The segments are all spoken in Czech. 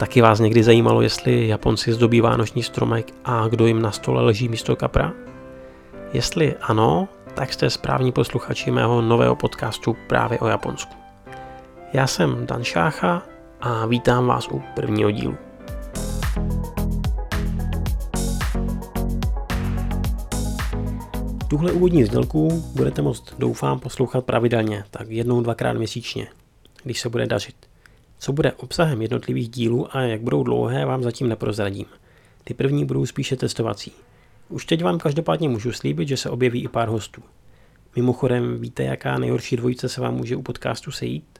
Taky vás někdy zajímalo, jestli Japonci zdobí vánoční stromek a kdo jim na stole leží místo kapra? Jestli ano, tak jste správní posluchači mého nového podcastu právě o Japonsku. Já jsem Dan Šácha a vítám vás u prvního dílu. Tuhle úvodní znělku budete moct, doufám, poslouchat pravidelně, tak jednou, dvakrát měsíčně, když se bude dařit. Co bude obsahem jednotlivých dílů a jak budou dlouhé, vám zatím neprozradím. Ty první budou spíše testovací. Už teď vám každopádně můžu slíbit, že se objeví i pár hostů. Mimochodem, víte, jaká nejhorší dvojice se vám může u podcastu sejít?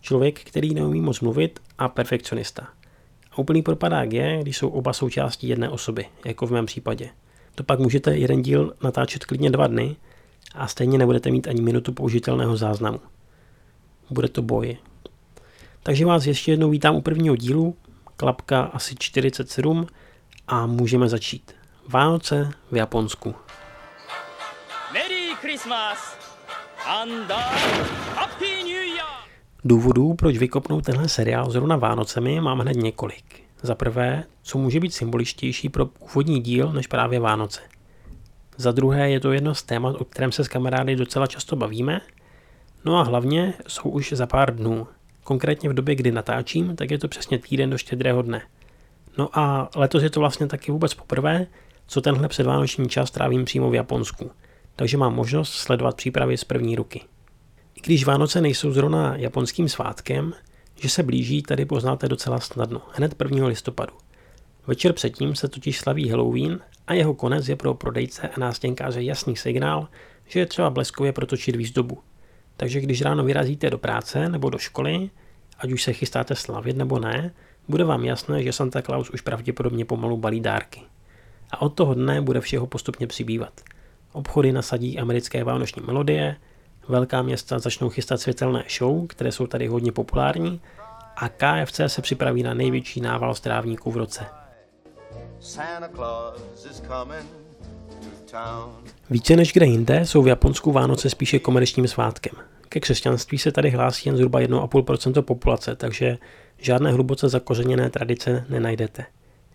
Člověk, který neumí moc mluvit a perfekcionista. A úplný propadák je, když jsou oba součástí jedné osoby, jako v mém případě. To pak můžete jeden díl natáčet klidně dva dny a stejně nebudete mít ani minutu použitelného záznamu. Bude to boj. Takže vás ještě jednou vítám u prvního dílu, klapka asi 47 a můžeme začít. Vánoce v Japonsku. Merry Christmas and Happy New Year! Důvodů, proč vykopnout tenhle seriál zrovna Vánocemi, mám hned několik. Za prvé, co může být symboličtější pro úvodní díl než právě Vánoce. Za druhé je to jedno z témat, o kterém se s kamarády docela často bavíme. No a hlavně jsou už za pár dnů. Konkrétně v době, kdy natáčím, tak je to přesně týden do štědrého dne. No a letos je to vlastně taky vůbec poprvé, co tenhle předvánoční čas trávím přímo v Japonsku. Takže mám možnost sledovat přípravy z první ruky. I když Vánoce nejsou zrovna japonským svátkem, že se blíží, tady poznáte docela snadno, hned 1. listopadu. Večer předtím se totiž slaví Halloween a jeho konec je pro prodejce a nástěnkáře jasný signál, že je třeba bleskově protočit výzdobu. Takže když ráno vyrazíte do práce nebo do školy, ať už se chystáte slavit nebo ne, bude vám jasné, že Santa Claus už pravděpodobně pomalu balí dárky. A od toho dne bude všeho postupně přibývat. Obchody nasadí americké vánoční melodie, velká města začnou chystat světelné show, které jsou tady hodně populární a KFC se připraví na největší nával strávníků v roce. Více než kde jinde jsou v Japonsku Vánoce spíše komerčním svátkem. Ke křesťanství se tady hlásí jen zhruba 1,5% populace, takže žádné hluboce zakořeněné tradice nenajdete.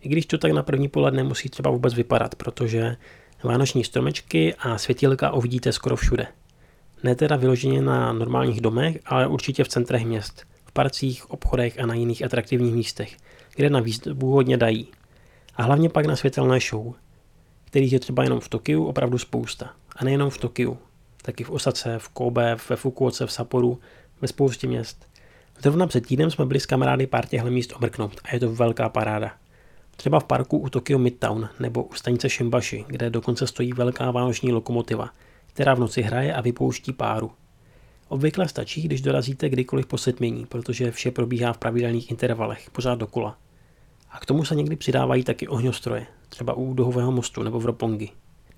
I když to tak na první pohled nemusí třeba vůbec vypadat, protože vánoční stromečky a světílka uvidíte skoro všude. Ne teda vyloženě na normálních domech, ale určitě v centrech měst, v parcích, obchodech a na jiných atraktivních místech, kde na výzdobu hodně dají. A hlavně pak na světelné show, kterých je třeba jenom v Tokiu opravdu spousta. A nejenom v Tokiu, taky v Osace, v Kobe, ve Fukuoce, v Saporu, ve spoustě měst. Zrovna před týdnem jsme byli s kamarády pár těchto míst omrknout a je to velká paráda. Třeba v parku u Tokyo Midtown nebo u stanice Shimbashi, kde dokonce stojí velká vánoční lokomotiva, která v noci hraje a vypouští páru. Obvykle stačí, když dorazíte kdykoliv po setmění, protože vše probíhá v pravidelných intervalech, pořád dokola. A k tomu se někdy přidávají taky ohňostroje, třeba u Duhového mostu nebo v Ropongi.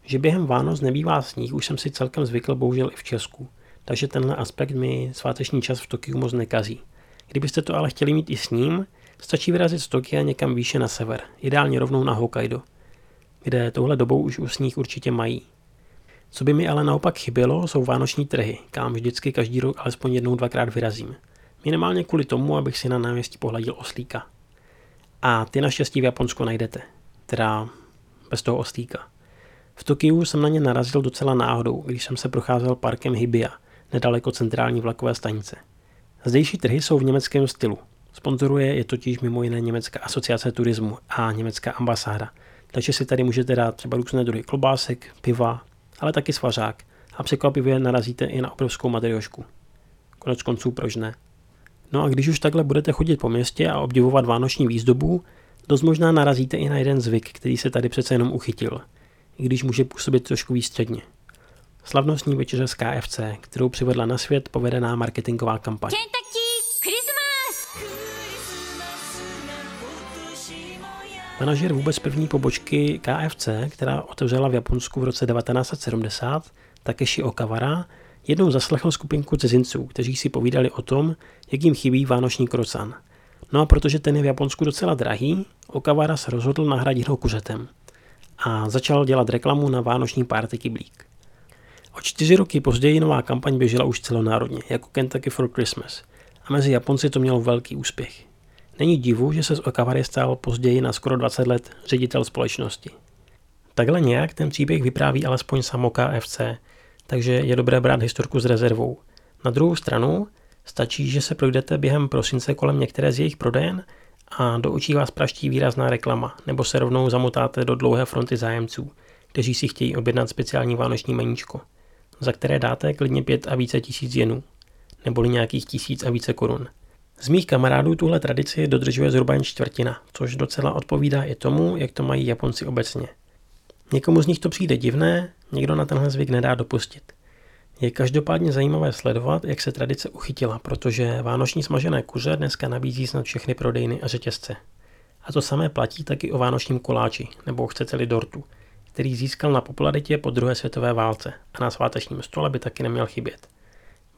Že během Vánoc nebývá sníh, už jsem si celkem zvykl bohužel i v Česku, takže tenhle aspekt mi sváteční čas v Tokiu moc nekazí. Kdybyste to ale chtěli mít i s ním, stačí vyrazit z Tokia někam výše na sever, ideálně rovnou na Hokkaido, kde touhle dobou už u sníh určitě mají. Co by mi ale naopak chybělo, jsou vánoční trhy, kam vždycky každý rok alespoň jednou, dvakrát vyrazím. Minimálně kvůli tomu, abych si na náměstí pohladil oslíka. A ty naštěstí v Japonsku najdete. Teda bez toho oslíka. V Tokiu jsem na ně narazil docela náhodou, když jsem se procházel parkem Hibiya, nedaleko centrální vlakové stanice. Zdejší trhy jsou v německém stylu. Sponzoruje je totiž mimo jiné Německá asociace turismu a německá ambasáda, takže si tady můžete dát třeba různé druhy klobásek, piva, ale taky svařák a překvapivě narazíte i na obrovskou matriošku. Konec konců proč ne? No a když už takhle budete chodit po městě a obdivovat vánoční výzdobu, dost možná narazíte i na jeden zvyk, který se tady přece jenom uchytil, i když může působit trošku výstředně. Slavnostní večeře z KFC, kterou přivedla na svět povedená marketingová kampaň. Manažer vůbec první pobočky KFC, která otevřela v Japonsku v roce 1970, Takeshi Okawara, jednou zaslechl skupinku cizinců, kteří si povídali o tom, jak jim chybí vánoční krocan. No a protože ten je v Japonsku docela drahý, Okawara se rozhodl nahradit ho kuřetem a začal dělat reklamu na vánoční párty kyblík. O čtyři roky později nová kampaň běžela už celonárodně, jako Kentucky for Christmas. A mezi Japonci to mělo velký úspěch. Není divu, že se z Okavary stal později na skoro 20 let ředitel společnosti. Takhle nějak ten příběh vypráví alespoň samo KFC, takže je dobré brát historku s rezervou. Na druhou stranu stačí, že se projdete během prosince kolem některé z jejich prodejen a do očí vás praští výrazná reklama, nebo se rovnou zamotáte do dlouhé fronty zájemců, kteří si chtějí objednat speciální vánoční meníčko, za které dáte klidně pět a více tisíc jenů, neboli nějakých tisíc a více korun. Z mých kamarádů tuhle tradici dodržuje zhruba jen čtvrtina, což docela odpovídá i tomu, jak to mají Japonci obecně. Někomu z nich to přijde divné, někdo na tenhle zvyk nedá dopustit. Je každopádně zajímavé sledovat, jak se tradice uchytila, protože vánoční smažené kuře dneska nabízí snad všechny prodejny a řetězce. A to samé platí taky o vánočním koláči, nebo chcete-li dortu, který získal na popularitě po druhé světové válce a na svátečním stole by taky neměl chybět.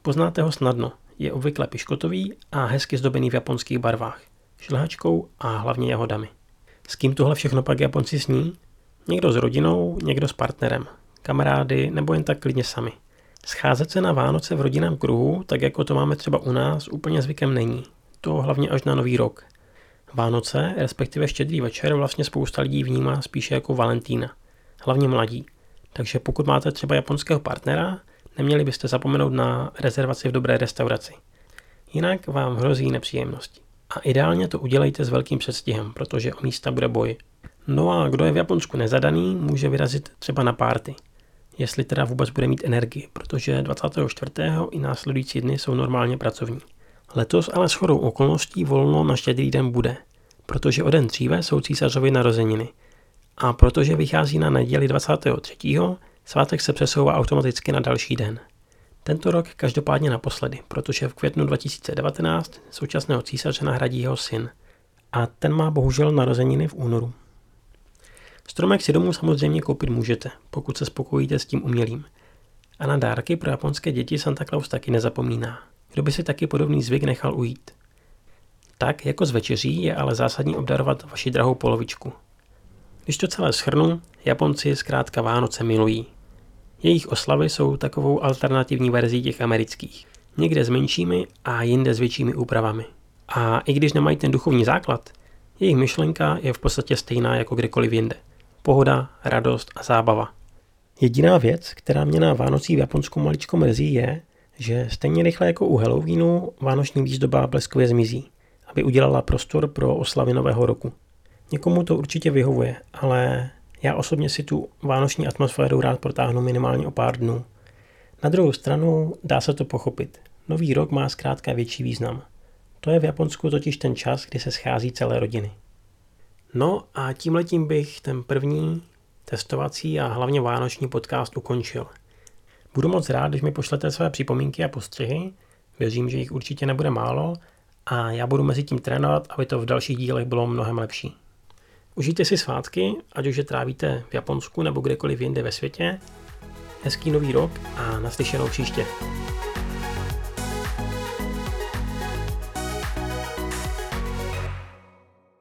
Poznáte ho snadno, je obvykle piškotový a hezky zdobený v japonských barvách, šlehačkou a hlavně jahodami. S kým tohle všechno pak Japonci sní? Někdo s rodinou, někdo s partnerem, kamarády nebo jen tak klidně sami. Scházet se na Vánoce v rodinném kruhu, tak jako to máme třeba u nás, úplně zvykem není. To hlavně až na nový rok. Vánoce, respektive štědrý večer, vlastně spousta lidí vnímá spíše jako Valentína. Hlavně mladí. Takže pokud máte třeba japonského partnera, neměli byste zapomenout na rezervaci v dobré restauraci. Jinak vám hrozí nepříjemnosti. A ideálně to udělejte s velkým předstihem, protože o místa bude boj. No a kdo je v Japonsku nezadaný, může vyrazit třeba na párty. Jestli teda vůbec bude mít energii, protože 24. i následující dny jsou normálně pracovní. Letos ale s chorou okolností volno na štědrý den bude, protože o den dříve jsou císařovy narozeniny. A protože vychází na neděli 23. svátek se přesouvá automaticky na další den. Tento rok každopádně naposledy, protože v květnu 2019 současného císaře nahradí jeho syn. A ten má bohužel narozeniny v únoru. Stromek si domů samozřejmě koupit můžete, pokud se spokojíte s tím umělým. A na dárky pro japonské děti Santa Claus taky nezapomíná. Kdo by si taky podobný zvyk nechal ujít? Tak jako z večeří je ale zásadní obdarovat vaši drahou polovičku. Když to celé schrnu, Japonci zkrátka Vánoce milují. Jejich oslavy jsou takovou alternativní verzí těch amerických. Někde s menšími a jinde s většími úpravami. A i když nemají ten duchovní základ, jejich myšlenka je v podstatě stejná jako kdekoliv jinde – pohoda, radost a zábava. Jediná věc, která mě na Vánocí v Japonsku maličko mrzí, je, že stejně rychle jako u Halloweenu vánoční výzdoba bleskově zmizí, aby udělala prostor pro oslavy nového roku. Někomu to určitě vyhovuje, ale já osobně si tu vánoční atmosféru rád protáhnu minimálně o pár dnů. Na druhou stranu dá se to pochopit. Nový rok má zkrátka větší význam. To je v Japonsku totiž ten čas, kdy se schází celé rodiny. No a tímhletím bych ten první testovací a hlavně vánoční podcast ukončil. Budu moc rád, když mi pošlete své připomínky a postřehy. Věřím, že jich určitě nebude málo a já budu mezi tím trénovat, aby to v dalších dílech bylo mnohem lepší. Užijte si svátky, ať už je trávíte v Japonsku nebo kdekoliv jinde ve světě. Hezký nový rok a naslyšenou příště.